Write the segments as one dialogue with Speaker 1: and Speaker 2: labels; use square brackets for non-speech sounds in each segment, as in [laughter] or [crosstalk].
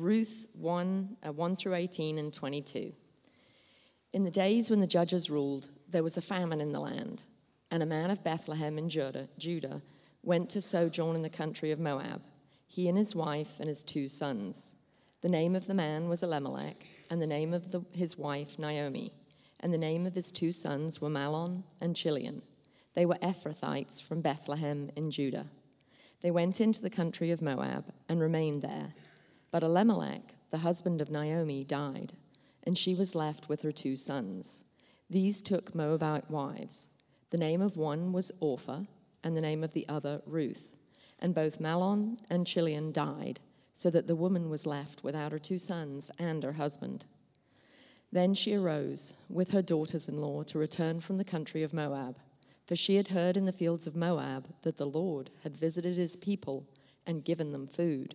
Speaker 1: Ruth 1, uh, 1 through 18 and 22. In the days when the judges ruled, there was a famine in the land, and a man of Bethlehem in Judah, Judah went to sojourn in the country of Moab, he and his wife and his two sons. The name of the man was Elimelech, and the name of the, his wife Naomi, and the name of his two sons were Mahlon and Chilion. They were Ephrathites from Bethlehem in Judah. They went into the country of Moab and remained there. But Elimelech, the husband of Naomi, died, and she was left with her two sons. These took Moabite wives. The name of one was Orpah, and the name of the other Ruth. And both Mahlon and Chilion died, so that the woman was left without her two sons and her husband. Then she arose with her daughters in law to return from the country of Moab, for she had heard in the fields of Moab that the Lord had visited his people and given them food.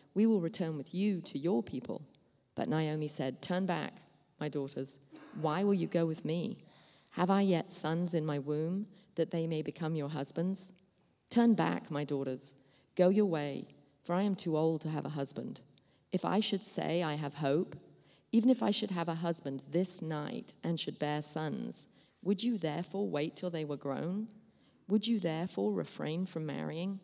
Speaker 1: we will return with you to your people. But Naomi said, Turn back, my daughters. Why will you go with me? Have I yet sons in my womb that they may become your husbands? Turn back, my daughters. Go your way, for I am too old to have a husband. If I should say I have hope, even if I should have a husband this night and should bear sons, would you therefore wait till they were grown? Would you therefore refrain from marrying?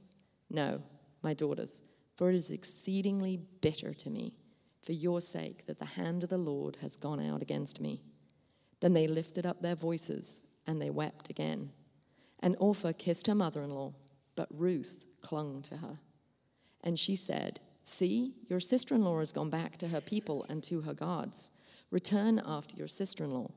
Speaker 1: No, my daughters, for it is exceedingly bitter to me, for your sake, that the hand of the Lord has gone out against me. Then they lifted up their voices and they wept again. And Orpah kissed her mother in law, but Ruth clung to her. And she said, See, your sister in law has gone back to her people and to her gods. Return after your sister in law.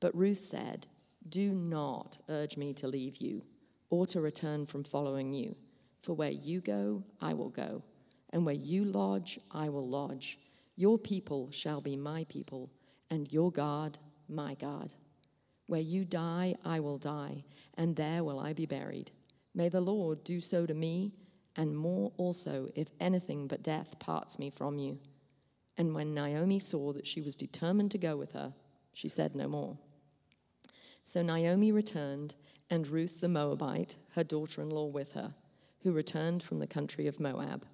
Speaker 1: But Ruth said, Do not urge me to leave you or to return from following you. For where you go, I will go, and where you lodge, I will lodge. Your people shall be my people, and your God, my God. Where you die, I will die, and there will I be buried. May the Lord do so to me and more also, if anything but death parts me from you. And when Naomi saw that she was determined to go with her, she said no more. So Naomi returned, and Ruth the Moabite, her daughter in law, with her, who returned from the country of Moab.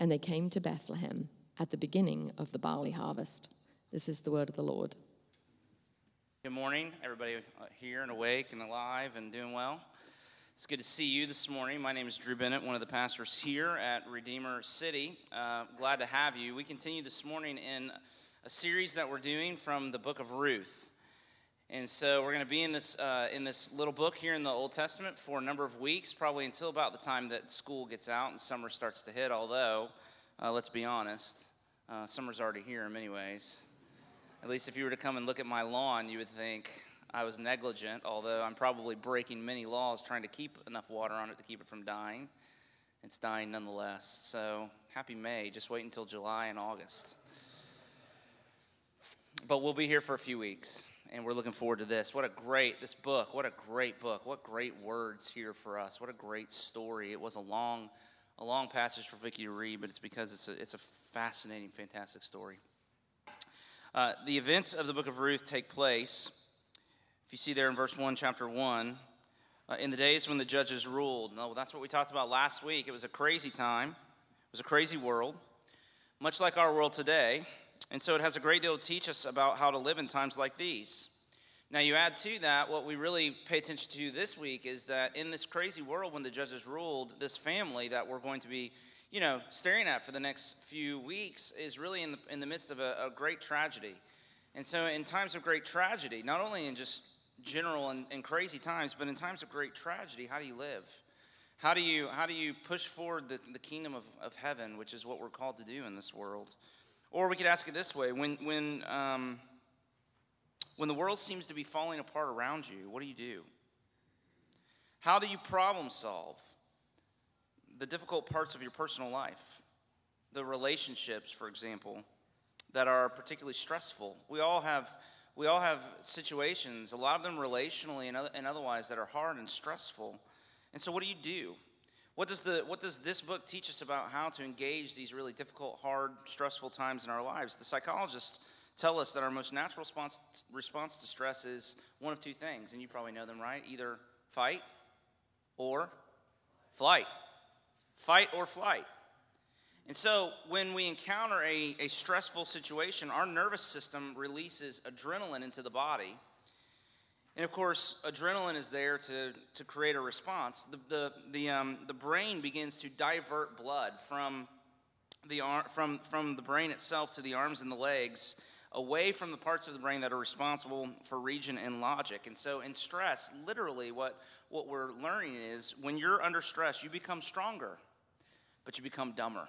Speaker 1: And they came to Bethlehem at the beginning of the barley harvest. This is the word of the Lord.
Speaker 2: Good morning, everybody here and awake and alive and doing well. It's good to see you this morning. My name is Drew Bennett, one of the pastors here at Redeemer City. Uh, glad to have you. We continue this morning in a series that we're doing from the book of Ruth. And so we're going to be in this, uh, in this little book here in the Old Testament for a number of weeks, probably until about the time that school gets out and summer starts to hit. Although, uh, let's be honest, uh, summer's already here in many ways. At least if you were to come and look at my lawn, you would think, I was negligent, although I'm probably breaking many laws trying to keep enough water on it to keep it from dying. It's dying nonetheless. So happy May. Just wait until July and August. But we'll be here for a few weeks, and we're looking forward to this. What a great, this book, what a great book. What great words here for us. What a great story. It was a long, a long passage for Vicky to read, but it's because it's a, it's a fascinating, fantastic story. Uh, the events of the book of Ruth take place if you see there in verse 1, chapter 1, uh, in the days when the judges ruled. No, that's what we talked about last week. It was a crazy time, it was a crazy world, much like our world today. And so it has a great deal to teach us about how to live in times like these. Now, you add to that, what we really pay attention to this week is that in this crazy world when the judges ruled, this family that we're going to be, you know, staring at for the next few weeks is really in the, in the midst of a, a great tragedy. And so, in times of great tragedy, not only in just general and, and crazy times, but in times of great tragedy, how do you live? How do you, how do you push forward the, the kingdom of, of heaven, which is what we're called to do in this world? Or we could ask it this way when, when, um, when the world seems to be falling apart around you, what do you do? How do you problem solve the difficult parts of your personal life? The relationships, for example, that are particularly stressful. We all have we all have situations, a lot of them relationally and, and otherwise, that are hard and stressful. And so, what do you do? What does, the, what does this book teach us about how to engage these really difficult, hard, stressful times in our lives? The psychologists tell us that our most natural response, response to stress is one of two things, and you probably know them, right? Either fight or flight. Fight or flight. And so, when we encounter a, a stressful situation, our nervous system releases adrenaline into the body. And of course, adrenaline is there to, to create a response. The, the, the, um, the brain begins to divert blood from the, ar- from, from the brain itself to the arms and the legs away from the parts of the brain that are responsible for region and logic. And so, in stress, literally, what, what we're learning is when you're under stress, you become stronger, but you become dumber.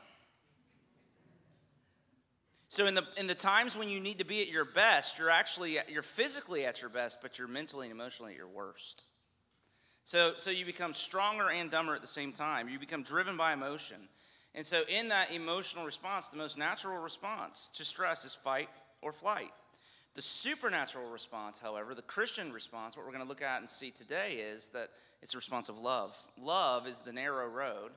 Speaker 2: So in the in the times when you need to be at your best, you're actually you're physically at your best, but you're mentally and emotionally at your worst. So so you become stronger and dumber at the same time. You become driven by emotion. And so in that emotional response, the most natural response to stress is fight or flight. The supernatural response, however, the Christian response, what we're going to look at and see today is that it's a response of love. Love is the narrow road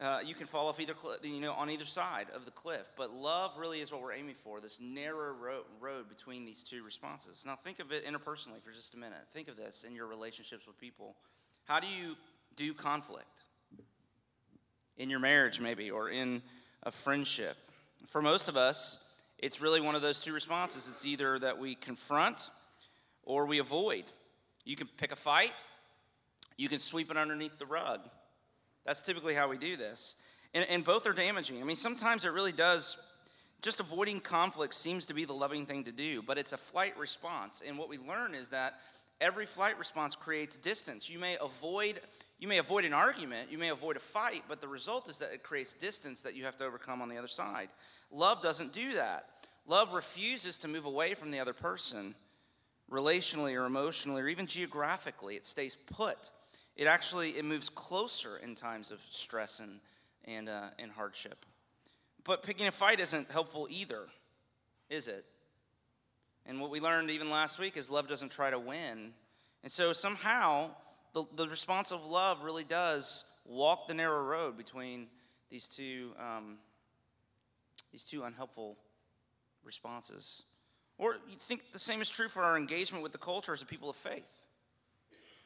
Speaker 2: uh, you can fall off either, you know, on either side of the cliff. But love really is what we're aiming for. This narrow road, road between these two responses. Now, think of it interpersonally for just a minute. Think of this in your relationships with people. How do you do conflict in your marriage, maybe, or in a friendship? For most of us, it's really one of those two responses. It's either that we confront or we avoid. You can pick a fight. You can sweep it underneath the rug. That's typically how we do this. And, and both are damaging. I mean, sometimes it really does, just avoiding conflict seems to be the loving thing to do, but it's a flight response. And what we learn is that every flight response creates distance. You may avoid you may avoid an argument, you may avoid a fight, but the result is that it creates distance that you have to overcome on the other side. Love doesn't do that. Love refuses to move away from the other person relationally or emotionally or even geographically. It stays put. It actually it moves closer in times of stress and and uh, and hardship. But picking a fight isn't helpful either, is it? And what we learned even last week is love doesn't try to win. And so somehow the, the response of love really does walk the narrow road between these two um, these two unhelpful responses. Or you think the same is true for our engagement with the culture as a people of faith.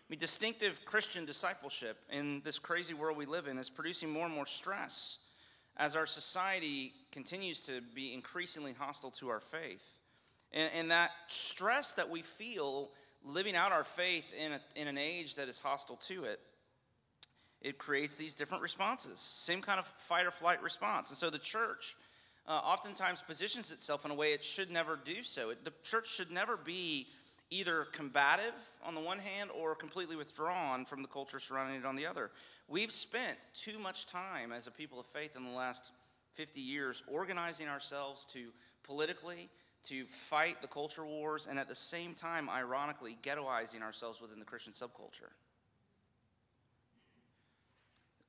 Speaker 2: I mean, distinctive Christian discipleship in this crazy world we live in is producing more and more stress as our society continues to be increasingly hostile to our faith. And, and that stress that we feel living out our faith in, a, in an age that is hostile to it, it creates these different responses, same kind of fight or flight response. And so the church uh, oftentimes positions itself in a way it should never do so. It, the church should never be either combative on the one hand or completely withdrawn from the culture surrounding it on the other. We've spent too much time as a people of faith in the last 50 years organizing ourselves to politically to fight the culture wars and at the same time ironically ghettoizing ourselves within the Christian subculture.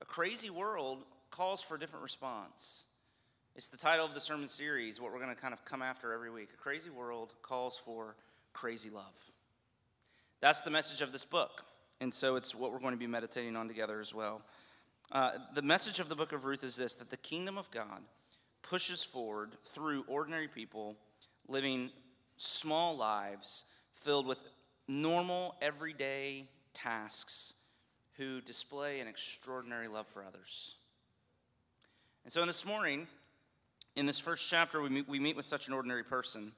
Speaker 2: A crazy world calls for a different response. It's the title of the sermon series, what we're going to kind of come after every week. A crazy world calls for crazy love. That's the message of this book. And so it's what we're going to be meditating on together as well. Uh, the message of the book of Ruth is this that the kingdom of God pushes forward through ordinary people living small lives filled with normal, everyday tasks who display an extraordinary love for others. And so, in this morning, in this first chapter, we meet, we meet with such an ordinary person.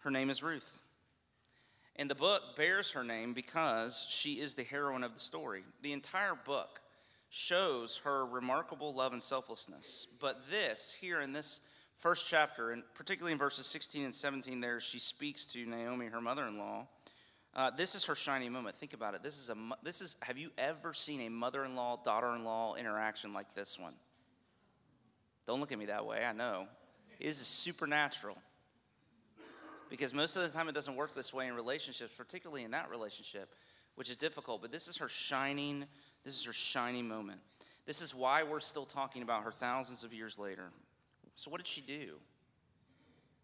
Speaker 2: Her name is Ruth. And the book bears her name because she is the heroine of the story. The entire book shows her remarkable love and selflessness. But this, here in this first chapter, and particularly in verses 16 and 17, there she speaks to Naomi, her mother in law. Uh, this is her shining moment. Think about it. This is a this is. Have you ever seen a mother-in-law daughter-in-law interaction like this one? Don't look at me that way. I know it is supernatural because most of the time it doesn't work this way in relationships, particularly in that relationship, which is difficult. But this is her shining, this is her shining moment. This is why we're still talking about her thousands of years later. So, what did she do?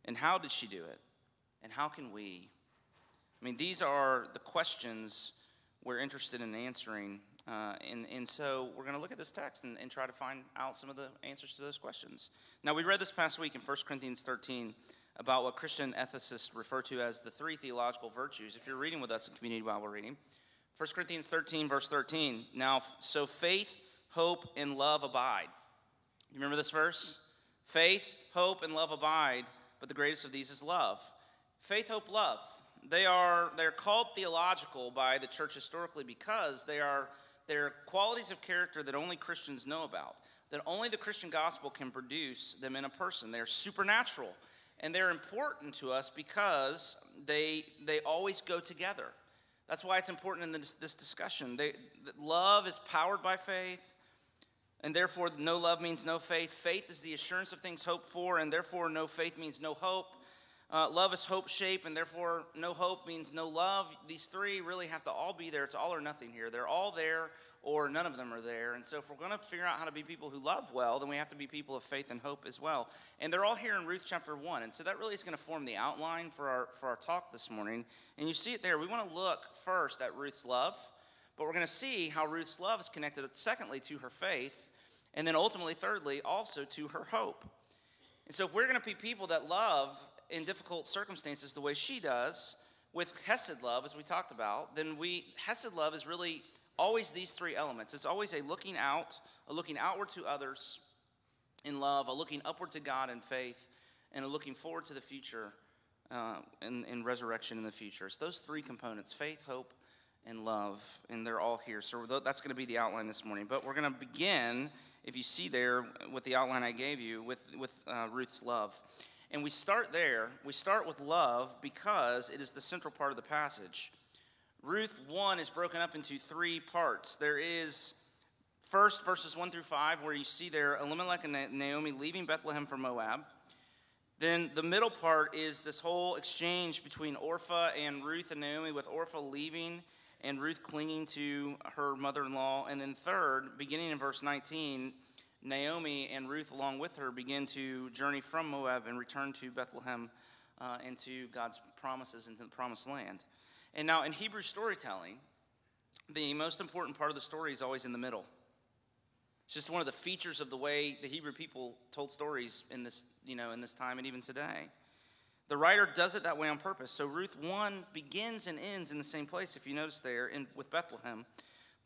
Speaker 2: And how did she do it? And how can we? I mean, these are the questions we're interested in answering. Uh, and, and so we're going to look at this text and, and try to find out some of the answers to those questions. Now, we read this past week in 1 Corinthians 13 about what Christian ethicists refer to as the three theological virtues. If you're reading with us in Community Bible Reading, 1 Corinthians 13, verse 13. Now, so faith, hope, and love abide. You remember this verse? Faith, hope, and love abide, but the greatest of these is love. Faith, hope, love. They are they're called theological by the church historically because they are they're qualities of character that only Christians know about. That only the Christian gospel can produce them in a person. They're supernatural and they're important to us because they they always go together. That's why it's important in this, this discussion. They, love is powered by faith, and therefore no love means no faith. Faith is the assurance of things hoped for, and therefore no faith means no hope. Uh, love is hope shape, and therefore no hope means no love. These three really have to all be there. It's all or nothing here. They're all there, or none of them are there. And so, if we're going to figure out how to be people who love well, then we have to be people of faith and hope as well. And they're all here in Ruth chapter 1. And so, that really is going to form the outline for our, for our talk this morning. And you see it there. We want to look first at Ruth's love, but we're going to see how Ruth's love is connected, secondly, to her faith, and then ultimately, thirdly, also to her hope. And so, if we're going to be people that love in difficult circumstances the way she does with Hesed love, as we talked about, then we Hesed love is really always these three elements. It's always a looking out, a looking outward to others in love, a looking upward to God in faith, and a looking forward to the future uh, in, in resurrection in the future. It's those three components faith, hope, and love, and they're all here. So that's going to be the outline this morning. But we're going to begin, if you see there, with the outline I gave you, with, with uh, Ruth's love. And we start there. We start with love because it is the central part of the passage. Ruth 1 is broken up into three parts. There is first verses 1 through 5, where you see there Elimelech and Naomi leaving Bethlehem for Moab. Then the middle part is this whole exchange between Orpah and Ruth and Naomi, with Orpah leaving and Ruth clinging to her mother in law. And then, third, beginning in verse 19, Naomi and Ruth, along with her, begin to journey from Moab and return to Bethlehem uh, into God's promises into the promised land. And now, in Hebrew storytelling, the most important part of the story is always in the middle. It's just one of the features of the way the Hebrew people told stories in this, you know, in this time and even today. The writer does it that way on purpose. So Ruth 1 begins and ends in the same place, if you notice there, in, with Bethlehem.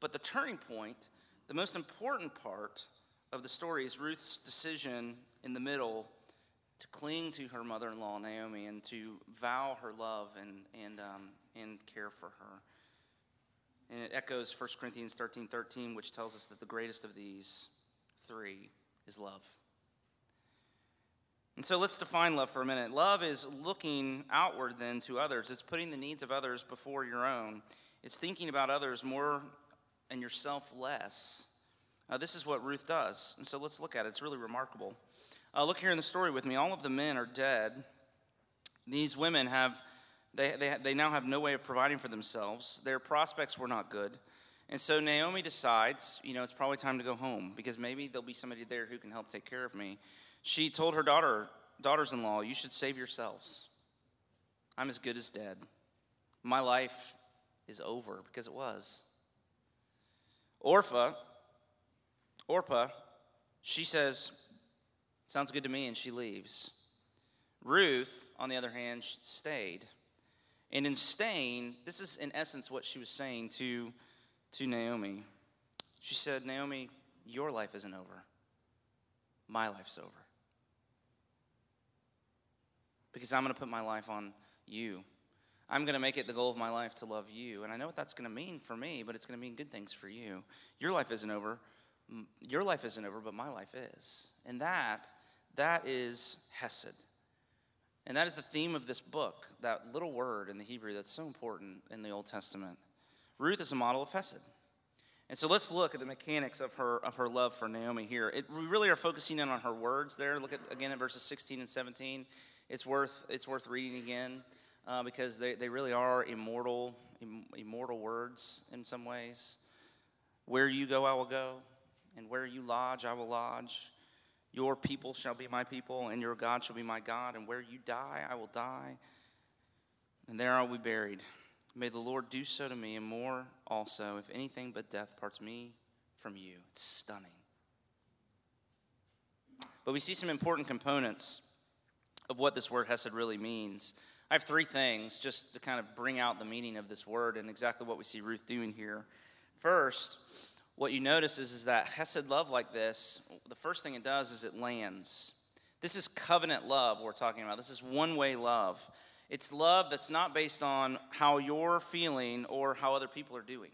Speaker 2: But the turning point, the most important part, of the story is Ruth's decision in the middle to cling to her mother in law, Naomi, and to vow her love and, and, um, and care for her. And it echoes 1 Corinthians 13 13, which tells us that the greatest of these three is love. And so let's define love for a minute. Love is looking outward then to others, it's putting the needs of others before your own, it's thinking about others more and yourself less. Uh, this is what Ruth does. And so let's look at it. It's really remarkable. Uh, look here in the story with me. All of the men are dead. These women have, they, they, they now have no way of providing for themselves. Their prospects were not good. And so Naomi decides, you know, it's probably time to go home because maybe there'll be somebody there who can help take care of me. She told her daughter, daughters-in-law, you should save yourselves. I'm as good as dead. My life is over because it was. Orpah, Orpah, she says, Sounds good to me, and she leaves. Ruth, on the other hand, stayed. And in staying, this is in essence what she was saying to, to Naomi. She said, Naomi, your life isn't over. My life's over. Because I'm going to put my life on you. I'm going to make it the goal of my life to love you. And I know what that's going to mean for me, but it's going to mean good things for you. Your life isn't over your life isn't over, but my life is. And that, that is Hesed. And that is the theme of this book, that little word in the Hebrew that's so important in the Old Testament. Ruth is a model of Hesed. And so let's look at the mechanics of her of her love for Naomi here. It, we really are focusing in on her words there. Look at again at verses 16 and 17. It's worth it's worth reading again uh, because they, they really are immortal immortal words in some ways. Where you go, I will go and where you lodge, I will lodge. Your people shall be my people, and your God shall be my God, and where you die, I will die, and there are we buried. May the Lord do so to me, and more also, if anything but death parts me from you. It's stunning. But we see some important components of what this word hesed really means. I have three things just to kind of bring out the meaning of this word and exactly what we see Ruth doing here. First, what you notice is, is that Hesed love like this, the first thing it does is it lands. This is covenant love we're talking about. This is one way love. It's love that's not based on how you're feeling or how other people are doing.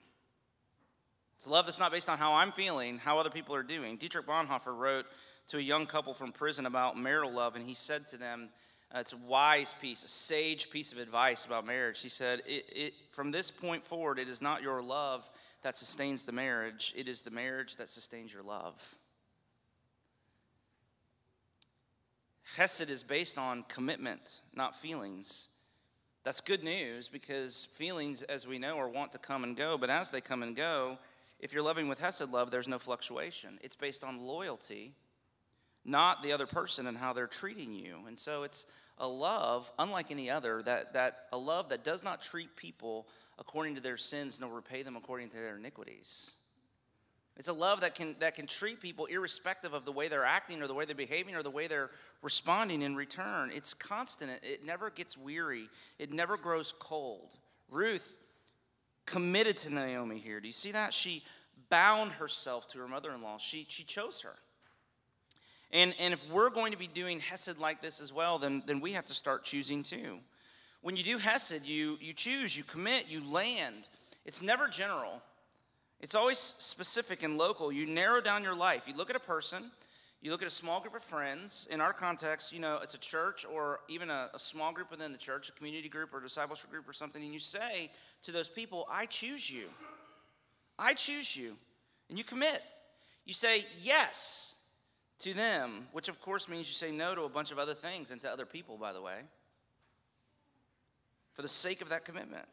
Speaker 2: It's love that's not based on how I'm feeling, how other people are doing. Dietrich Bonhoeffer wrote to a young couple from prison about marital love, and he said to them, it's a wise piece, a sage piece of advice about marriage. He said, it, it, From this point forward, it is not your love that sustains the marriage, it is the marriage that sustains your love. Chesed is based on commitment, not feelings. That's good news because feelings, as we know, are want to come and go, but as they come and go, if you're loving with Hesed love, there's no fluctuation. It's based on loyalty not the other person and how they're treating you. And so it's a love unlike any other that that a love that does not treat people according to their sins nor repay them according to their iniquities. It's a love that can that can treat people irrespective of the way they're acting or the way they're behaving or the way they're responding in return. It's constant. It never gets weary. It never grows cold. Ruth committed to Naomi here. Do you see that? She bound herself to her mother-in-law. She she chose her. And, and if we're going to be doing Hesed like this as well, then, then we have to start choosing too. When you do Hesed, you, you choose, you commit, you land. It's never general, it's always specific and local. You narrow down your life. You look at a person, you look at a small group of friends. In our context, you know, it's a church or even a, a small group within the church, a community group or discipleship group or something, and you say to those people, I choose you. I choose you. And you commit. You say, Yes to them, which of course means you say no to a bunch of other things and to other people, by the way, for the sake of that commitment.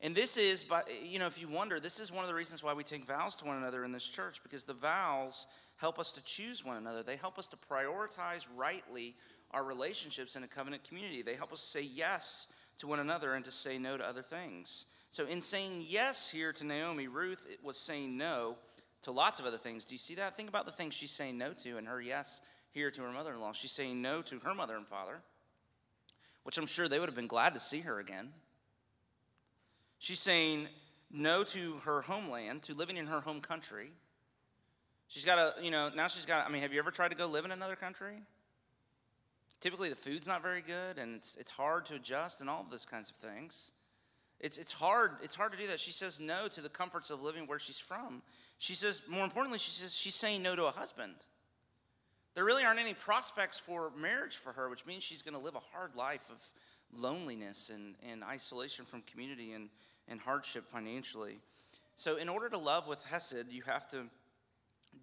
Speaker 2: And this is, by, you know, if you wonder, this is one of the reasons why we take vows to one another in this church, because the vows help us to choose one another. They help us to prioritize rightly our relationships in a covenant community. They help us say yes to one another and to say no to other things. So, in saying yes here to Naomi, Ruth was saying no to lots of other things. Do you see that? Think about the things she's saying no to and her yes here to her mother in law. She's saying no to her mother and father, which I'm sure they would have been glad to see her again. She's saying no to her homeland, to living in her home country. She's got a, you know, now she's got, I mean, have you ever tried to go live in another country? Typically, the food's not very good and it's, it's hard to adjust and all of those kinds of things. It's, it's, hard, it's hard to do that. She says no to the comforts of living where she's from. She says, more importantly, she says she's saying no to a husband. There really aren't any prospects for marriage for her, which means she's going to live a hard life of loneliness and, and isolation from community and, and hardship financially. So, in order to love with Hesed, you have to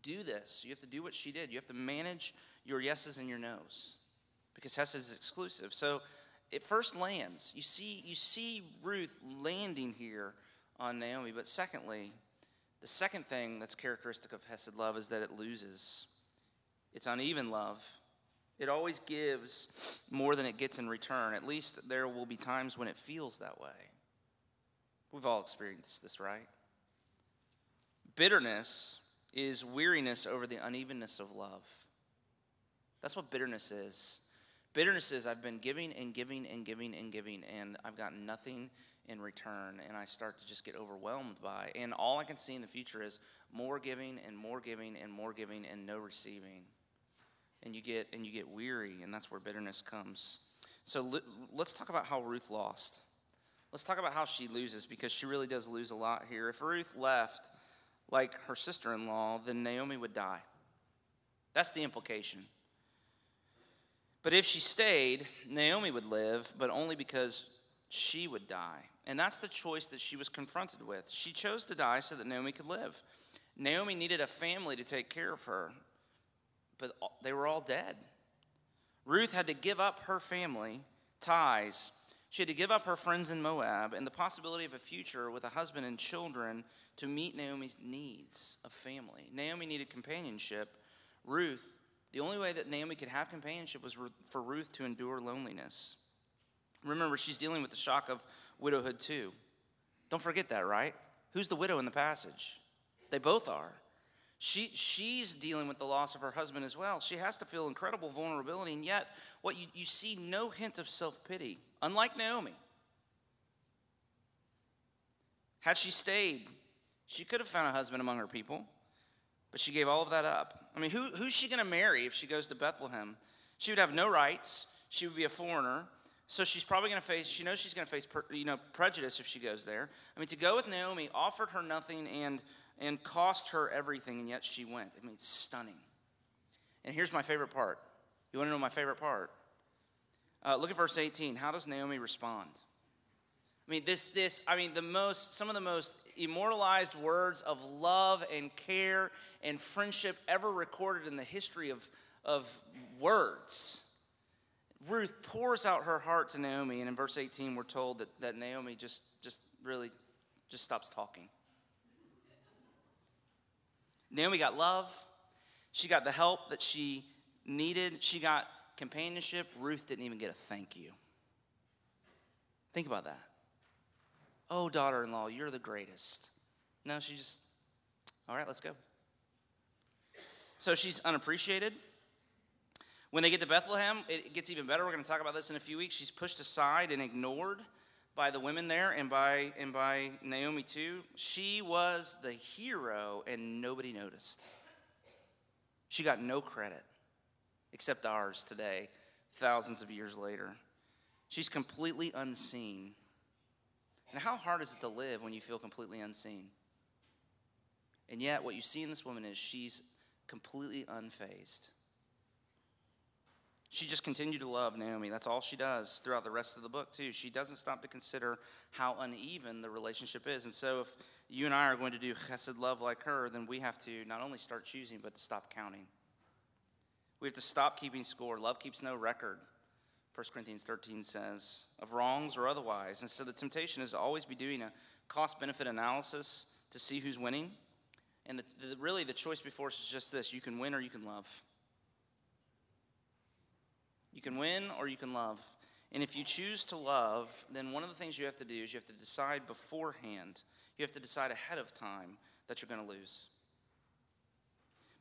Speaker 2: do this. You have to do what she did. You have to manage your yeses and your nos because Hesed is exclusive. So, it first lands. You see, you see Ruth landing here on Naomi, but secondly, the second thing that's characteristic of Hesed love is that it loses. It's uneven love. It always gives more than it gets in return. At least there will be times when it feels that way. We've all experienced this, right? Bitterness is weariness over the unevenness of love. That's what bitterness is. Bitterness is I've been giving and giving and giving and giving, and I've gotten nothing in return and I start to just get overwhelmed by. And all I can see in the future is more giving and more giving and more giving and no receiving. And you get and you get weary and that's where bitterness comes. So let's talk about how Ruth lost. Let's talk about how she loses because she really does lose a lot here. If Ruth left like her sister-in-law, then Naomi would die. That's the implication. But if she stayed, Naomi would live, but only because she would die. And that's the choice that she was confronted with. She chose to die so that Naomi could live. Naomi needed a family to take care of her, but they were all dead. Ruth had to give up her family ties. She had to give up her friends in Moab and the possibility of a future with a husband and children to meet Naomi's needs of family. Naomi needed companionship. Ruth The only way that Naomi could have companionship was for Ruth to endure loneliness. Remember, she's dealing with the shock of widowhood too. Don't forget that, right? Who's the widow in the passage? They both are. She, she's dealing with the loss of her husband as well. She has to feel incredible vulnerability, and yet, what you, you see no hint of self pity, unlike Naomi. Had she stayed, she could have found a husband among her people, but she gave all of that up. I mean, who, who's she going to marry if she goes to Bethlehem? She would have no rights. She would be a foreigner. So she's probably going to face, she knows she's going to face, you know, prejudice if she goes there. I mean, to go with Naomi offered her nothing and, and cost her everything, and yet she went. I mean, it's stunning. And here's my favorite part. You want to know my favorite part? Uh, look at verse 18. How does Naomi respond? I mean, this, this, I mean, the most, some of the most immortalized words of love and care and friendship ever recorded in the history of, of words. Ruth pours out her heart to Naomi, and in verse 18, we're told that, that Naomi just, just really just stops talking. Naomi got love, she got the help that she needed, she got companionship. Ruth didn't even get a thank you. Think about that. Oh, daughter in law, you're the greatest. No, she just, all right, let's go. So she's unappreciated. When they get to Bethlehem, it gets even better. We're going to talk about this in a few weeks. She's pushed aside and ignored by the women there and by and by Naomi too. She was the hero and nobody noticed. She got no credit except ours today, thousands of years later. She's completely unseen. And how hard is it to live when you feel completely unseen? And yet, what you see in this woman is she's completely unfazed. She just continued to love Naomi. That's all she does throughout the rest of the book, too. She doesn't stop to consider how uneven the relationship is. And so, if you and I are going to do chesed love like her, then we have to not only start choosing, but to stop counting. We have to stop keeping score. Love keeps no record, 1 Corinthians 13 says, of wrongs or otherwise. And so, the temptation is to always be doing a cost benefit analysis to see who's winning. And the, the, really, the choice before us is just this you can win or you can love. You can win or you can love. And if you choose to love, then one of the things you have to do is you have to decide beforehand, you have to decide ahead of time that you're going to lose.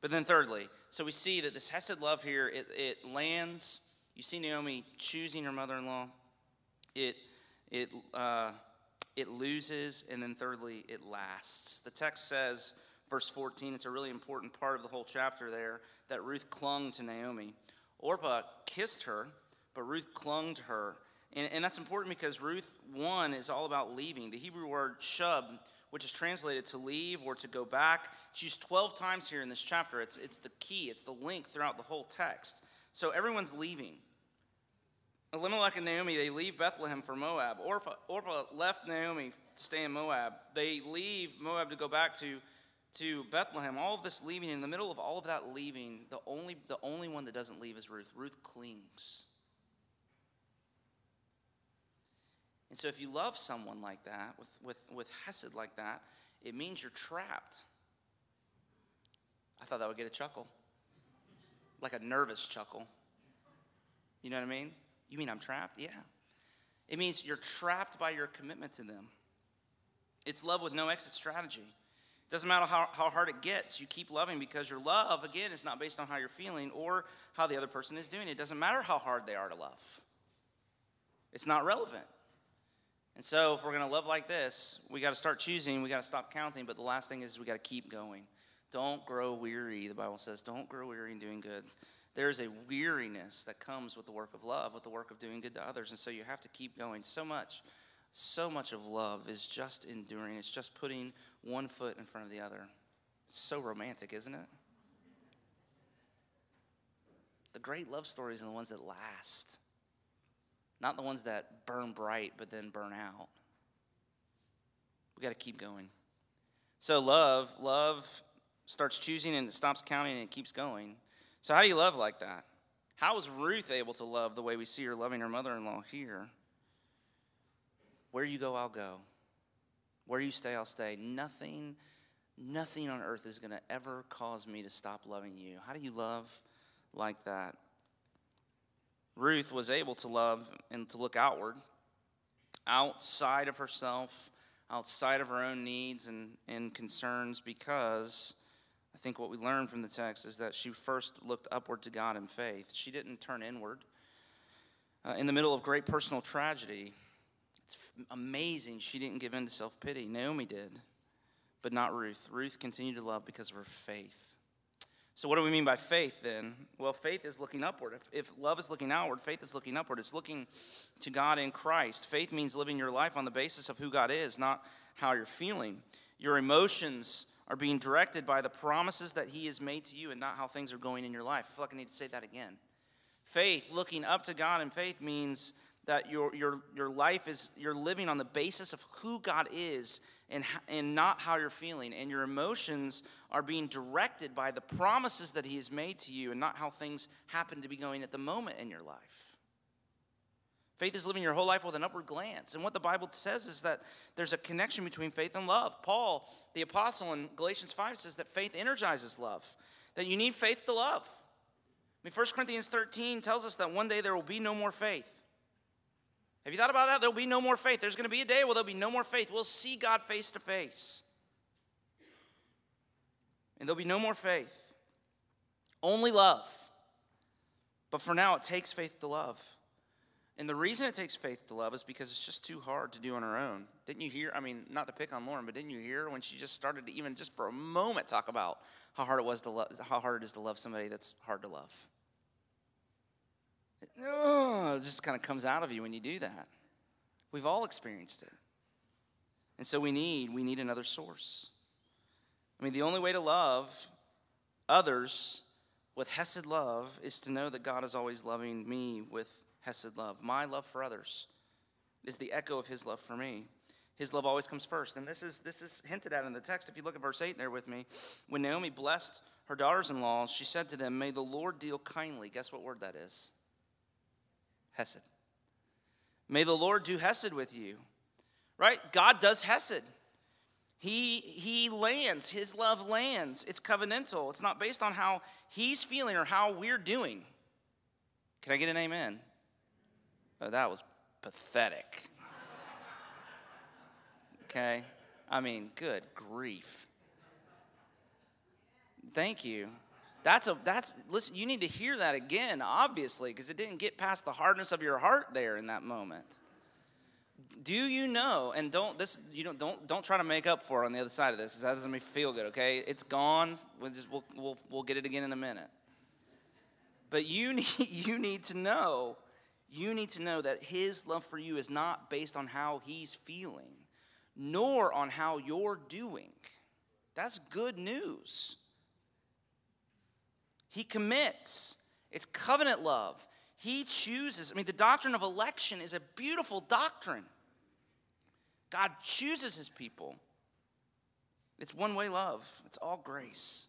Speaker 2: But then, thirdly, so we see that this Hesed love here, it, it lands. You see Naomi choosing her mother in law. It, it, uh, it loses. And then, thirdly, it lasts. The text says, verse 14, it's a really important part of the whole chapter there, that Ruth clung to Naomi. Orpah kissed her, but Ruth clung to her. And, and that's important because Ruth 1 is all about leaving. The Hebrew word shub, which is translated to leave or to go back, it's used 12 times here in this chapter. It's, it's the key, it's the link throughout the whole text. So everyone's leaving. Elimelech and Naomi, they leave Bethlehem for Moab. Orpah, Orpah left Naomi to stay in Moab. They leave Moab to go back to to Bethlehem, all of this leaving, in the middle of all of that leaving, the only, the only one that doesn't leave is Ruth. Ruth clings. And so if you love someone like that, with, with, with Hesed like that, it means you're trapped. I thought that would get a chuckle. Like a nervous chuckle. You know what I mean? You mean I'm trapped? Yeah. It means you're trapped by your commitment to them. It's love with no exit strategy. It Doesn't matter how, how hard it gets, you keep loving because your love, again, is not based on how you're feeling or how the other person is doing. It doesn't matter how hard they are to love, it's not relevant. And so, if we're going to love like this, we got to start choosing, we got to stop counting, but the last thing is we got to keep going. Don't grow weary, the Bible says. Don't grow weary in doing good. There's a weariness that comes with the work of love, with the work of doing good to others. And so you have to keep going. So much, so much of love is just enduring, it's just putting one foot in front of the other. It's so romantic, isn't it? The great love stories are the ones that last, not the ones that burn bright but then burn out. We got to keep going. So, love, love starts choosing and it stops counting and it keeps going. So, how do you love like that? How was Ruth able to love the way we see her loving her mother in law here? Where you go, I'll go. Where you stay, I'll stay. Nothing, nothing on earth is going to ever cause me to stop loving you. How do you love like that. Ruth was able to love and to look outward, outside of herself, outside of her own needs and, and concerns, because I think what we learn from the text is that she first looked upward to God in faith. She didn't turn inward. Uh, in the middle of great personal tragedy, it's amazing she didn't give in to self pity. Naomi did, but not Ruth. Ruth continued to love because of her faith. So, what do we mean by faith then? Well, faith is looking upward. If, if, love is looking outward, faith is looking upward. It's looking to God in Christ. Faith means living your life on the basis of who God is, not how you're feeling. Your emotions are being directed by the promises that He has made to you and not how things are going in your life. I feel like I need to say that again. Faith, looking up to God in faith, means that your, your, your life is, you're living on the basis of who God is and, and not how you're feeling. And your emotions are being directed by the promises that He has made to you and not how things happen to be going at the moment in your life. Faith is living your whole life with an upward glance. And what the Bible says is that there's a connection between faith and love. Paul, the apostle in Galatians 5, says that faith energizes love, that you need faith to love. I mean, 1 Corinthians 13 tells us that one day there will be no more faith. Have you thought about that? There'll be no more faith. There's going to be a day where there'll be no more faith. We'll see God face to face. And there'll be no more faith. Only love. But for now, it takes faith to love. And the reason it takes faith to love is because it's just too hard to do on our own. Didn't you hear? I mean, not to pick on Lauren, but didn't you hear when she just started to even just for a moment talk about how hard it was to love, how hard it is to love somebody that's hard to love? oh, it just kind of comes out of you when you do that. We've all experienced it. And so we need we need another source. I mean, the only way to love others with Hesed love is to know that God is always loving me with Hesed love. My love for others is the echo of his love for me. His love always comes first. And this is this is hinted at in the text. If you look at verse 8 there with me, when Naomi blessed her daughters-in-law, she said to them, May the Lord deal kindly. Guess what word that is? Hesed. May the Lord do Hesed with you. Right? God does Hesed. He, he lands, his love lands. It's covenantal. It's not based on how he's feeling or how we're doing. Can I get an amen? Oh, that was pathetic. Okay? I mean, good grief. Thank you. That's a that's listen, you need to hear that again, obviously, because it didn't get past the hardness of your heart there in that moment. Do you know, and don't this you don't don't don't try to make up for it on the other side of this, because that doesn't make feel good, okay? It's gone. We'll just we'll we'll we'll get it again in a minute. But you [laughs] need you need to know, you need to know that his love for you is not based on how he's feeling, nor on how you're doing. That's good news. He commits. It's covenant love. He chooses. I mean, the doctrine of election is a beautiful doctrine. God chooses his people. It's one way love, it's all grace.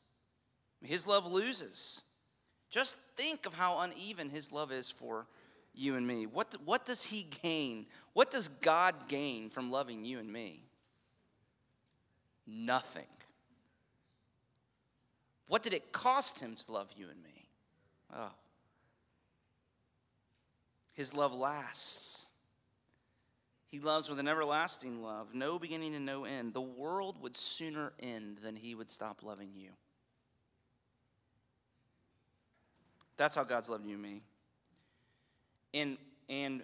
Speaker 2: His love loses. Just think of how uneven his love is for you and me. What, what does he gain? What does God gain from loving you and me? Nothing. What did it cost him to love you and me? Oh. His love lasts. He loves with an everlasting love, no beginning and no end. The world would sooner end than he would stop loving you. That's how God's loved you and me. And and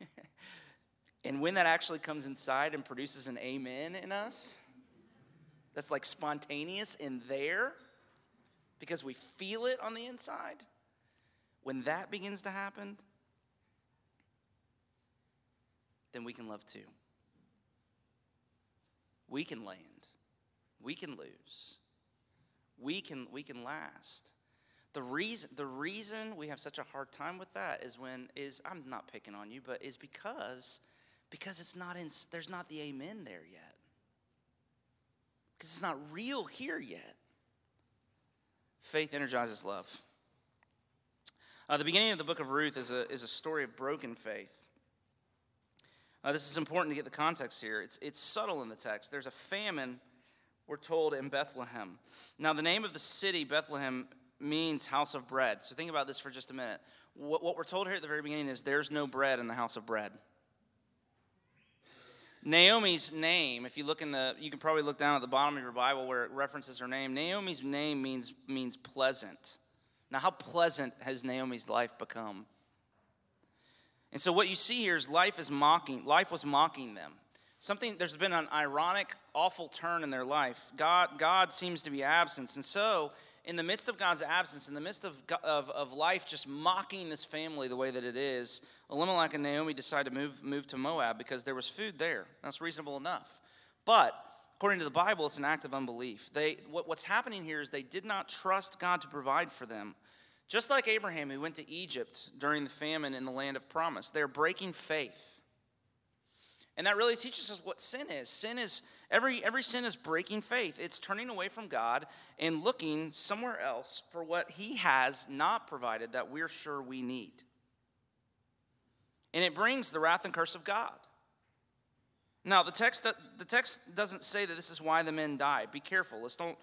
Speaker 2: [laughs] and when that actually comes inside and produces an amen in us, that's like spontaneous in there because we feel it on the inside, when that begins to happen, then we can love too. We can land. We can lose. We can we can last. The reason the reason we have such a hard time with that is when is I'm not picking on you, but is because because it's not in there's not the amen there yet because it's not real here yet. Faith energizes love. Uh, the beginning of the book of Ruth is a, is a story of broken faith. Uh, this is important to get the context here. It's, it's subtle in the text. There's a famine, we're told, in Bethlehem. Now, the name of the city, Bethlehem, means house of bread. So think about this for just a minute. What, what we're told here at the very beginning is there's no bread in the house of bread. Naomi's name, if you look in the, you can probably look down at the bottom of your Bible where it references her name. Naomi's name means, means pleasant. Now, how pleasant has Naomi's life become? And so what you see here is life is mocking, life was mocking them. Something, there's been an ironic, awful turn in their life. God, God seems to be absent. And so in the midst of God's absence, in the midst of, of, of life just mocking this family the way that it is, Elimelech and Naomi decide to move, move to Moab because there was food there. That's reasonable enough. But according to the Bible, it's an act of unbelief. They, what, what's happening here is they did not trust God to provide for them. Just like Abraham, who went to Egypt during the famine in the land of promise, they're breaking faith. And that really teaches us what sin is. Sin is every every sin is breaking faith. It's turning away from God and looking somewhere else for what he has not provided that we're sure we need. And it brings the wrath and curse of God. Now, the text the text doesn't say that this is why the men died. Be careful. Let's don't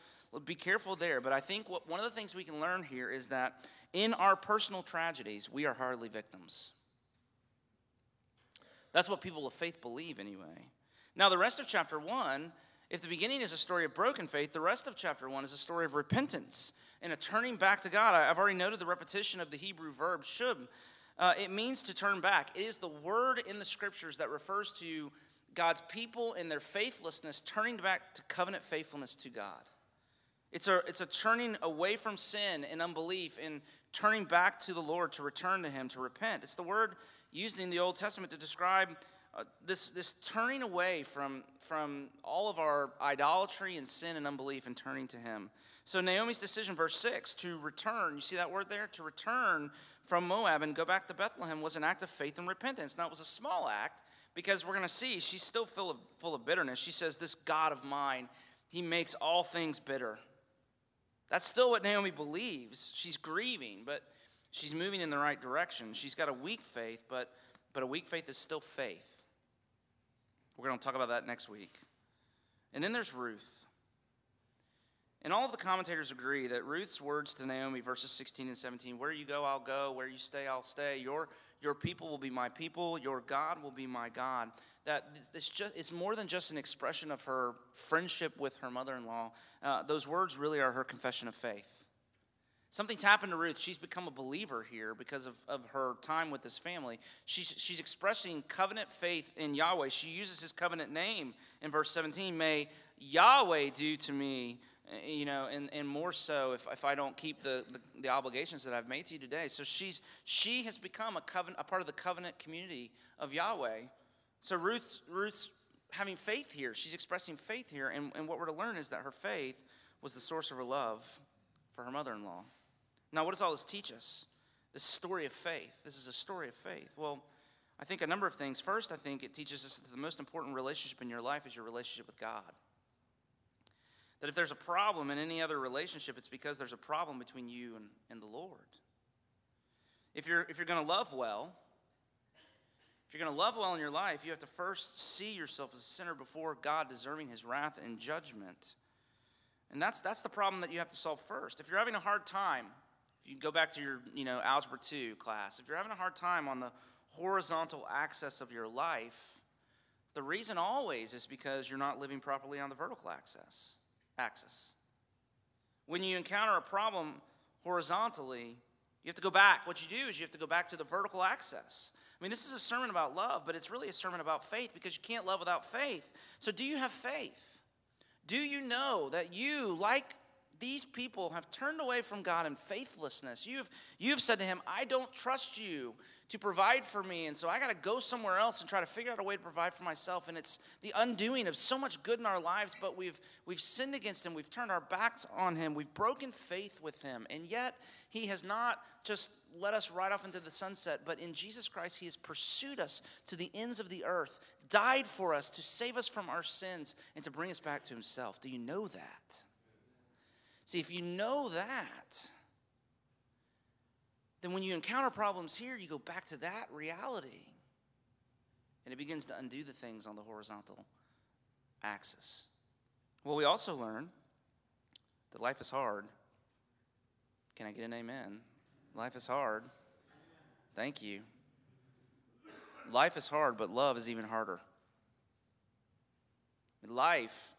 Speaker 2: be careful there, but I think what, one of the things we can learn here is that in our personal tragedies, we are hardly victims. That's what people of faith believe, anyway. Now, the rest of chapter 1, if the beginning is a story of broken faith, the rest of chapter 1 is a story of repentance and a turning back to God. I've already noted the repetition of the Hebrew verb shub. Uh, it means to turn back. It is the word in the scriptures that refers to God's people in their faithlessness turning back to covenant faithfulness to God. It's a, it's a turning away from sin and unbelief and turning back to the Lord to return to Him, to repent. It's the word used in the Old Testament to describe uh, this, this turning away from, from all of our idolatry and sin and unbelief and turning to Him. So, Naomi's decision, verse 6, to return, you see that word there? To return from Moab and go back to Bethlehem was an act of faith and repentance. Now, it was a small act because we're going to see she's still full of, full of bitterness. She says, This God of mine, He makes all things bitter. That's still what Naomi believes. She's grieving, but she's moving in the right direction. She's got a weak faith, but, but a weak faith is still faith. We're going to talk about that next week. And then there's Ruth. And all of the commentators agree that Ruth's words to Naomi, verses 16 and 17, where you go, I'll go, where you stay, I'll stay. Your, your people will be my people, your God will be my God. That it's, just, it's more than just an expression of her friendship with her mother in law. Uh, those words really are her confession of faith. Something's happened to Ruth. She's become a believer here because of, of her time with this family. She's, she's expressing covenant faith in Yahweh. She uses his covenant name in verse 17. May Yahweh do to me, eh, you know, and, and more so if, if I don't keep the, the, the obligations that I've made to you today. So she's she has become a covenant, a part of the covenant community of Yahweh. So Ruth's Ruth's having faith here. She's expressing faith here, and, and what we're to learn is that her faith was the source of her love for her mother-in-law. Now, what does all this teach us? This story of faith. This is a story of faith. Well, I think a number of things. First, I think it teaches us that the most important relationship in your life is your relationship with God. That if there's a problem in any other relationship, it's because there's a problem between you and, and the Lord. If you're, if you're going to love well, if you're going to love well in your life, you have to first see yourself as a sinner before God, deserving his wrath and judgment. And that's, that's the problem that you have to solve first. If you're having a hard time, if you go back to your you know, Algebra 2 class, if you're having a hard time on the horizontal axis of your life, the reason always is because you're not living properly on the vertical axis. axis. When you encounter a problem horizontally, you have to go back. What you do is you have to go back to the vertical axis. I mean, this is a sermon about love, but it's really a sermon about faith because you can't love without faith. So, do you have faith? Do you know that you, like these people have turned away from God in faithlessness. You've, you've said to him, I don't trust you to provide for me, and so I got to go somewhere else and try to figure out a way to provide for myself. And it's the undoing of so much good in our lives, but we've, we've sinned against him. We've turned our backs on him. We've broken faith with him. And yet, he has not just let us ride off into the sunset, but in Jesus Christ, he has pursued us to the ends of the earth, died for us to save us from our sins, and to bring us back to himself. Do you know that? See, if you know that, then when you encounter problems here, you go back to that reality. And it begins to undo the things on the horizontal axis. Well, we also learn that life is hard. Can I get an amen? Life is hard. Thank you. Life is hard, but love is even harder. Life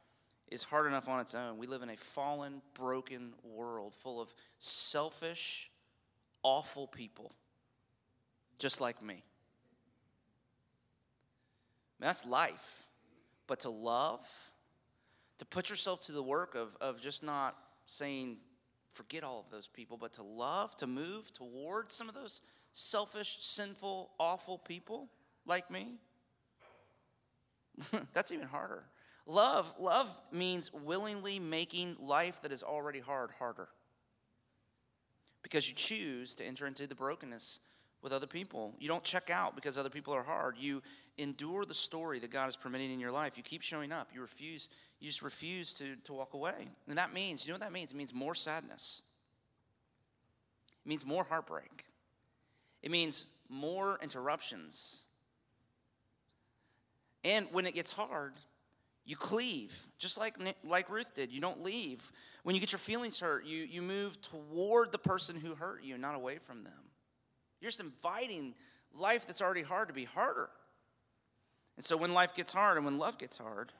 Speaker 2: is hard enough on its own. We live in a fallen, broken world full of selfish, awful people, just like me. That's life. But to love, to put yourself to the work of, of just not saying, forget all of those people, but to love, to move towards some of those selfish, sinful, awful people like me, [laughs] that's even harder. Love, love means willingly making life that is already hard harder. Because you choose to enter into the brokenness with other people. You don't check out because other people are hard. You endure the story that God is permitting in your life. You keep showing up. You refuse, you just refuse to, to walk away. And that means, you know what that means? It means more sadness. It means more heartbreak. It means more interruptions. And when it gets hard, you cleave, just like, like Ruth did. You don't leave. When you get your feelings hurt, you, you move toward the person who hurt you, not away from them. You're just inviting life that's already hard to be harder. And so when life gets hard and when love gets hard,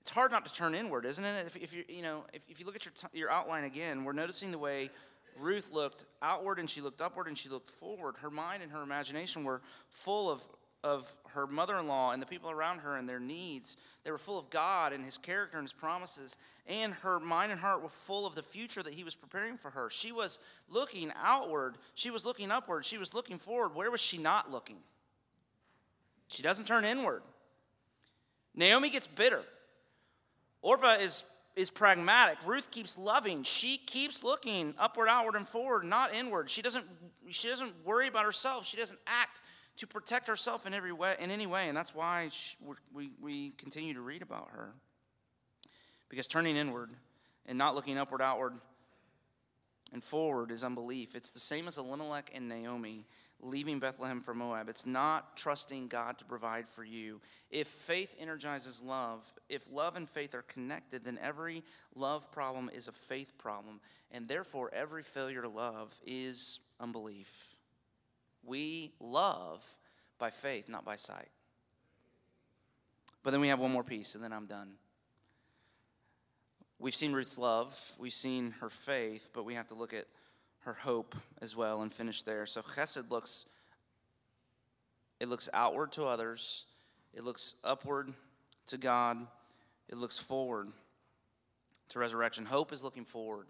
Speaker 2: it's hard not to turn inward, isn't it? If, if you you know if, if you look at your t- your outline again, we're noticing the way Ruth looked outward and she looked upward and she looked forward. Her mind and her imagination were full of of her mother in law and the people around her and their needs. They were full of God and His character and His promises. And her mind and heart were full of the future that He was preparing for her. She was looking outward, she was looking upward, she was looking forward. Where was she not looking? She doesn't turn inward. Naomi gets bitter. Orpah is, is pragmatic. Ruth keeps loving. She keeps looking upward, outward, and forward, not inward. She doesn't, she doesn't worry about herself. She doesn't act to protect herself in every way, in any way, and that's why she, we, we continue to read about her. Because turning inward and not looking upward, outward, and forward is unbelief. It's the same as Elimelech and Naomi leaving Bethlehem for Moab. It's not trusting God to provide for you. If faith energizes love, if love and faith are connected, then every love problem is a faith problem, and therefore every failure to love is unbelief. We love by faith, not by sight. But then we have one more piece, and then I'm done. We've seen Ruth's love, we've seen her faith, but we have to look at her hope as well and finish there. So chesed looks it looks outward to others, it looks upward to God, it looks forward to resurrection. Hope is looking forward.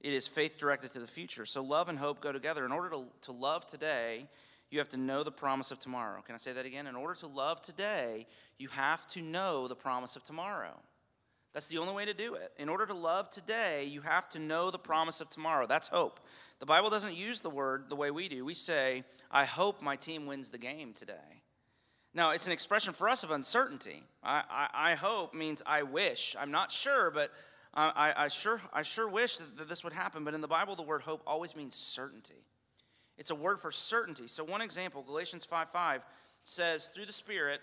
Speaker 2: It is faith directed to the future. So love and hope go together. In order to, to love today, you have to know the promise of tomorrow. Can I say that again? In order to love today, you have to know the promise of tomorrow. That's the only way to do it. In order to love today, you have to know the promise of tomorrow. That's hope. The Bible doesn't use the word the way we do. We say, I hope my team wins the game today. Now, it's an expression for us of uncertainty. I, I, I hope means I wish. I'm not sure, but I, I, sure, I sure wish that this would happen, but in the Bible, the word hope always means certainty. It's a word for certainty. So, one example, Galatians 5 5 says, Through the Spirit,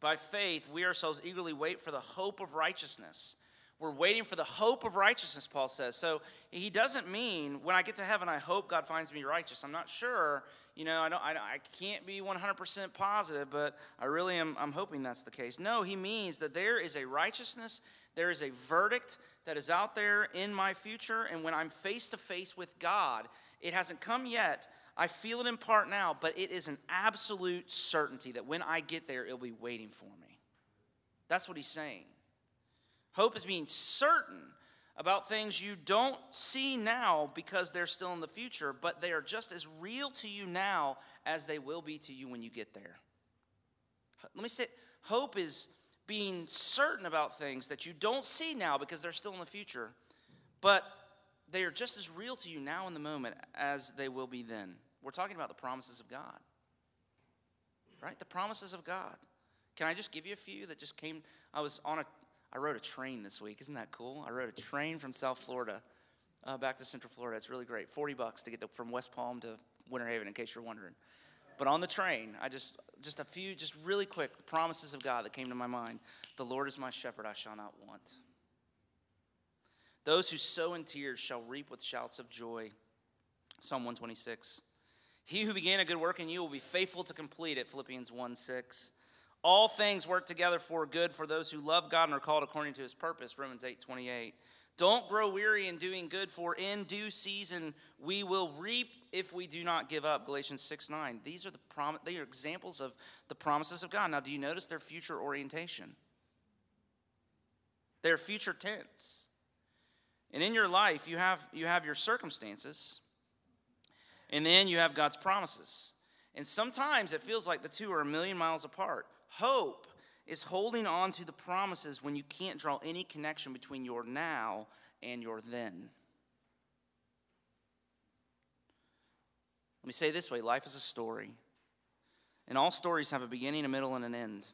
Speaker 2: by faith, we ourselves eagerly wait for the hope of righteousness. We're waiting for the hope of righteousness, Paul says. So he doesn't mean when I get to heaven, I hope God finds me righteous. I'm not sure. You know, I, don't, I, I can't be 100% positive, but I really am I'm hoping that's the case. No, he means that there is a righteousness there is a verdict that is out there in my future, and when I'm face to face with God, it hasn't come yet. I feel it in part now, but it is an absolute certainty that when I get there, it'll be waiting for me. That's what he's saying. Hope is being certain about things you don't see now because they're still in the future, but they are just as real to you now as they will be to you when you get there. Let me say, hope is being certain about things that you don't see now because they're still in the future, but they are just as real to you now in the moment as they will be then. We're talking about the promises of God, right? The promises of God. Can I just give you a few that just came? I was on a, I rode a train this week. Isn't that cool? I rode a train from South Florida uh, back to Central Florida. It's really great. 40 bucks to get to, from West Palm to Winter Haven, in case you're wondering. But on the train, I just, just a few, just really quick promises of God that came to my mind. The Lord is my shepherd, I shall not want. Those who sow in tears shall reap with shouts of joy. Psalm 126. He who began a good work in you will be faithful to complete it. Philippians 1 6. All things work together for good for those who love God and are called according to his purpose. Romans 8 28. Don't grow weary in doing good, for in due season we will reap if we do not give up. Galatians 6 9. These are the prom- they are examples of the promises of God. Now, do you notice their future orientation? They're future tense. And in your life, you have, you have your circumstances, and then you have God's promises. And sometimes it feels like the two are a million miles apart. Hope is holding on to the promises when you can't draw any connection between your now and your then. Let me say this way life is a story. And all stories have a beginning, a middle, and an end.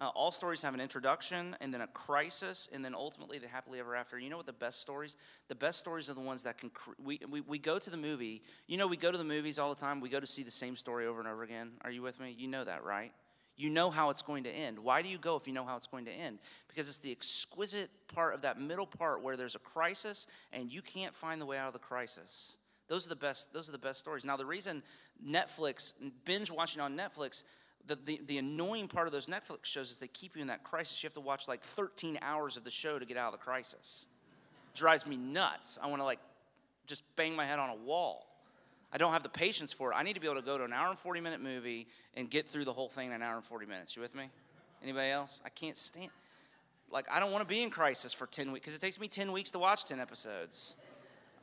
Speaker 2: Uh, all stories have an introduction and then a crisis and then ultimately the happily ever after. You know what the best stories? The best stories are the ones that can. We, we, we go to the movie. You know, we go to the movies all the time. We go to see the same story over and over again. Are you with me? You know that, right? You know how it's going to end. Why do you go if you know how it's going to end? Because it's the exquisite part of that middle part where there's a crisis and you can't find the way out of the crisis. Those are the best. Those are the best stories. Now, the reason Netflix binge watching on Netflix the, the, the, annoying part of those Netflix shows is they keep you in that crisis. You have to watch like 13 hours of the show to get out of the crisis. Drives me nuts. I want to like just bang my head on a wall. I don't have the patience for it. I need to be able to go to an hour and 40 minute movie and get through the whole thing in an hour and 40 minutes. You with me? Anybody else? I can't stand. Like I don't want to be in crisis for 10 weeks because it takes me 10 weeks to watch 10 episodes.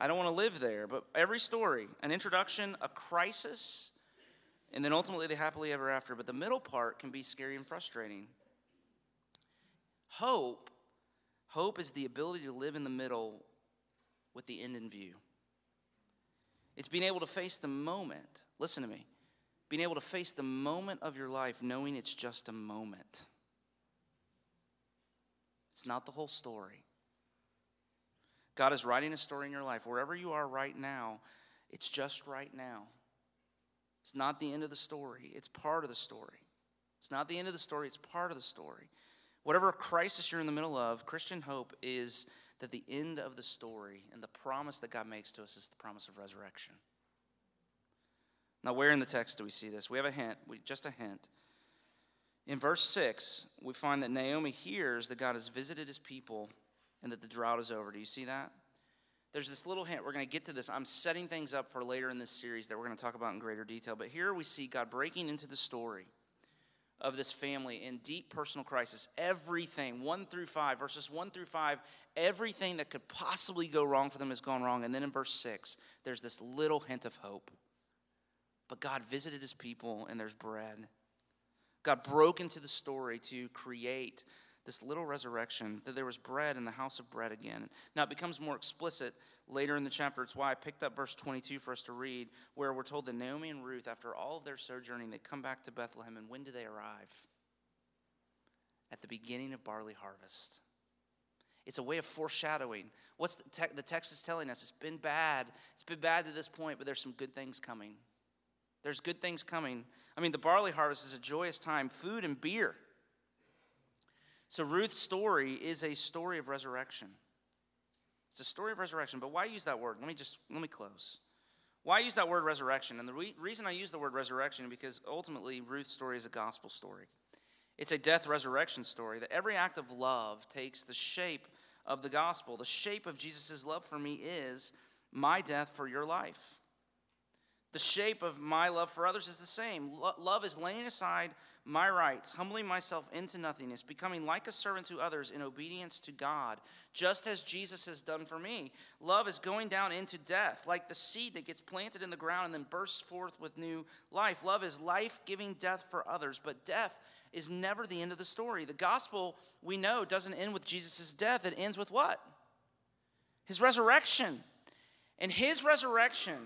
Speaker 2: I don't want to live there. But every story, an introduction, a crisis, and then ultimately the happily ever after. But the middle part can be scary and frustrating. Hope, hope is the ability to live in the middle with the end in view. It's being able to face the moment. Listen to me. Being able to face the moment of your life knowing it's just a moment. It's not the whole story. God is writing a story in your life. Wherever you are right now, it's just right now. It's not the end of the story, it's part of the story. It's not the end of the story, it's part of the story. Whatever crisis you're in the middle of, Christian hope is that the end of the story and the promise that God makes to us is the promise of resurrection. Now, where in the text do we see this? We have a hint, we, just a hint. In verse 6, we find that Naomi hears that God has visited his people and that the drought is over. Do you see that? there's this little hint. We're going to get to this. I'm setting things up for later in this series that we're going to talk about in greater detail. But here we see God breaking into the story of this family in deep personal crisis. Everything, 1 through 5, verses 1 through 5, everything that could possibly go wrong for them has gone wrong. And then in verse 6, there's this little hint of hope. But God visited his people and there's bread. God broke into the story to create this little resurrection, that there was bread in the house of bread again. Now it becomes more explicit later in the chapter. It's why I picked up verse 22 for us to read, where we're told that Naomi and Ruth, after all of their sojourning, they come back to Bethlehem. And when do they arrive? At the beginning of barley harvest. It's a way of foreshadowing. What's the, te- the text is telling us? It's been bad. It's been bad to this point, but there's some good things coming. There's good things coming. I mean, the barley harvest is a joyous time, food and beer. So Ruth's story is a story of resurrection. It's a story of resurrection. But why use that word? Let me just let me close. Why use that word resurrection? And the re- reason I use the word resurrection is because ultimately Ruth's story is a gospel story. It's a death resurrection story that every act of love takes the shape of the gospel. The shape of Jesus' love for me is my death for your life. The shape of my love for others is the same. Lo- love is laying aside my rights, humbling myself into nothingness, becoming like a servant to others in obedience to God, just as Jesus has done for me. Love is going down into death, like the seed that gets planted in the ground and then bursts forth with new life. Love is life giving death for others, but death is never the end of the story. The gospel, we know, doesn't end with Jesus' death, it ends with what? His resurrection. And his resurrection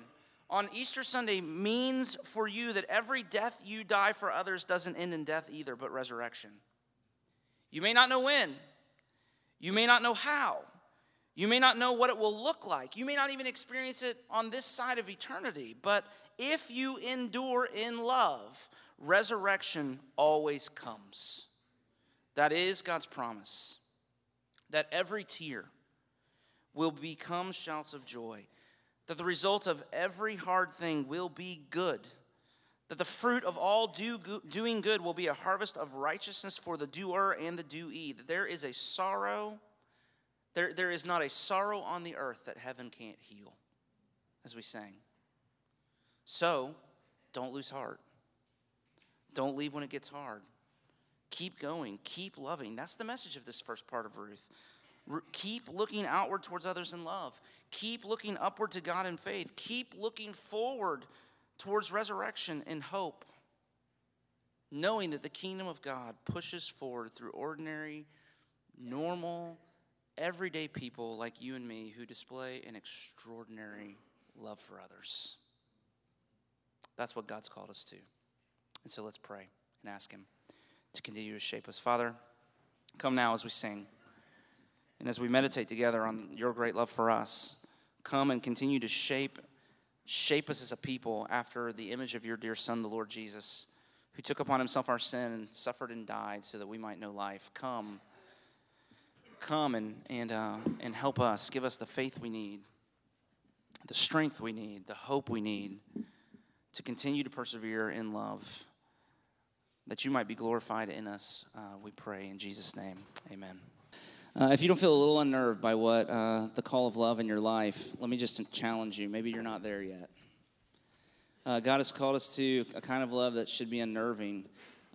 Speaker 2: on Easter Sunday means for you that every death you die for others doesn't end in death either, but resurrection. You may not know when, you may not know how, you may not know what it will look like, you may not even experience it on this side of eternity, but if you endure in love, resurrection always comes. That is God's promise. That every tear, will become shouts of joy, that the result of every hard thing will be good, that the fruit of all do, doing good will be a harvest of righteousness for the doer and the doee, that there is a sorrow, there, there is not a sorrow on the earth that heaven can't heal, as we sang. So, don't lose heart. Don't leave when it gets hard. Keep going. Keep loving. That's the message of this first part of Ruth. Keep looking outward towards others in love. Keep looking upward to God in faith. Keep looking forward towards resurrection and hope. Knowing that the kingdom of God pushes forward through ordinary, normal, everyday people like you and me who display an extraordinary love for others. That's what God's called us to. And so let's pray and ask Him to continue to shape us. Father, come now as we sing. And as we meditate together on your great love for us, come and continue to shape shape us as a people after the image of your dear son the Lord Jesus, who took upon himself our sin and suffered and died so that we might know life. Come come and and uh, and help us, give us the faith we need, the strength we need, the hope we need to continue to persevere in love that you might be glorified in us. Uh, we pray in Jesus' name. Amen. Uh, if you don't feel a little unnerved by what uh, the call of love in your life, let me just challenge you. Maybe you're not there yet. Uh, God has called us to a kind of love that should be unnerving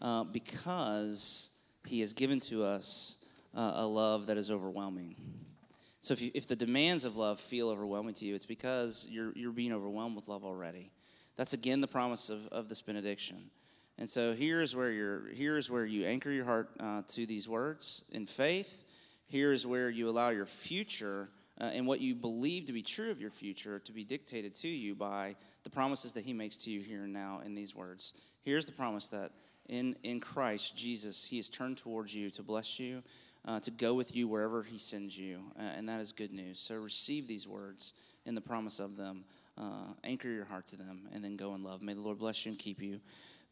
Speaker 2: uh, because He has given to us uh, a love that is overwhelming. So if, you, if the demands of love feel overwhelming to you, it's because you're, you're being overwhelmed with love already. That's again the promise of, of this benediction. And so here's where you're here's where you anchor your heart uh, to these words in faith. Here is where you allow your future uh, and what you believe to be true of your future to be dictated to you by the promises that He makes to you here and now in these words. Here's the promise that in in Christ Jesus He has turned towards you to bless you. Uh, to go with you wherever he sends you. Uh, and that is good news. So receive these words in the promise of them. Uh, anchor your heart to them and then go in love. May the Lord bless you and keep you.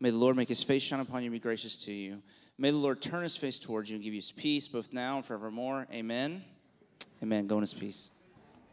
Speaker 2: May the Lord make his face shine upon you and be gracious to you. May the Lord turn his face towards you and give you his peace both now and forevermore. Amen. Amen. Go in his peace.